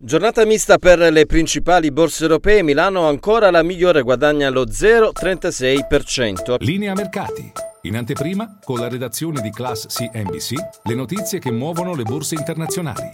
Giornata mista per le principali borse europee, Milano ancora la migliore, guadagna lo 0,36%. Linea mercati. In anteprima, con la redazione di Class CNBC, le notizie che muovono le borse internazionali.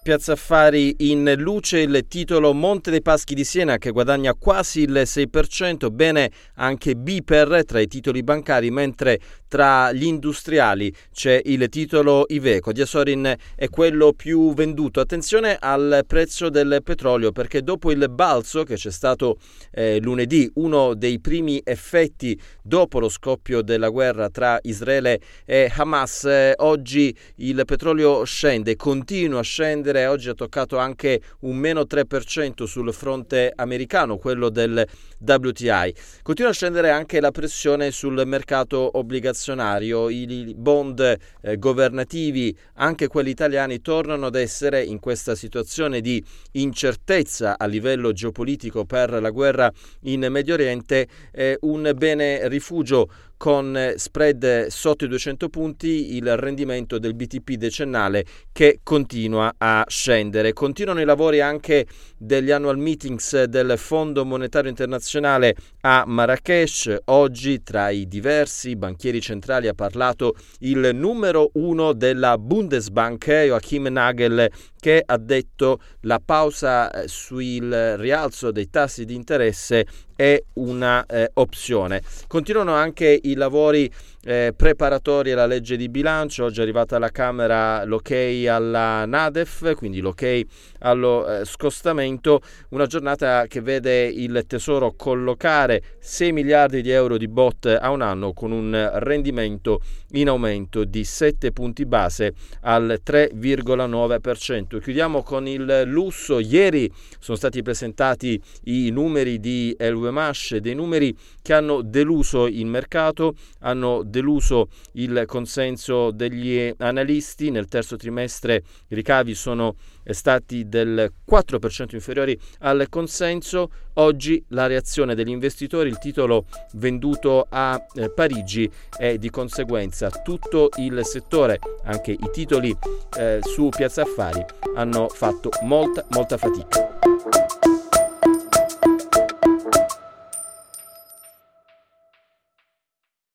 Piazza Affari in luce il titolo Monte dei Paschi di Siena che guadagna quasi il 6%, bene anche Biper tra i titoli bancari, mentre tra gli industriali c'è il titolo Iveco. Diasorin è quello più venduto. Attenzione al prezzo del petrolio perché dopo il balzo che c'è stato eh, lunedì, uno dei primi effetti dopo lo scoppio della guerra tra Israele e Hamas, eh, oggi il petrolio scende, continua a scendere scendere, oggi ha toccato anche un meno 3% sul fronte americano, quello del WTI. Continua a scendere anche la pressione sul mercato obbligazionario, i bond eh, governativi, anche quelli italiani, tornano ad essere in questa situazione di incertezza a livello geopolitico per la guerra in Medio Oriente eh, un bene rifugio con spread sotto i 200 punti il rendimento del BTP decennale che continua a scendere. Continuano i lavori anche degli annual meetings del Fondo Monetario Internazionale a Marrakesh. Oggi tra i diversi banchieri centrali ha parlato il numero uno della Bundesbank, Joachim Nagel, che ha detto la pausa eh, sul rialzo dei tassi di interesse è una eh, opzione. Continuano anche i lavori eh, preparatori alla legge di bilancio, oggi è arrivata alla Camera l'ok alla Nadef, quindi l'ok allo eh, scostamento, una giornata che vede il Tesoro collocare 6 miliardi di euro di bot a un anno con un rendimento in aumento di 7 punti base al 3,9%. Chiudiamo con il lusso, ieri sono stati presentati i numeri di Elwemash, dei numeri che hanno deluso il mercato, hanno deluso il consenso degli analisti. Nel terzo trimestre i ricavi sono stati del 4% inferiori al consenso. Oggi la reazione degli investitori, il titolo venduto a eh, Parigi e di conseguenza tutto il settore, anche i titoli eh, su Piazza Affari, hanno fatto molta molta fatica.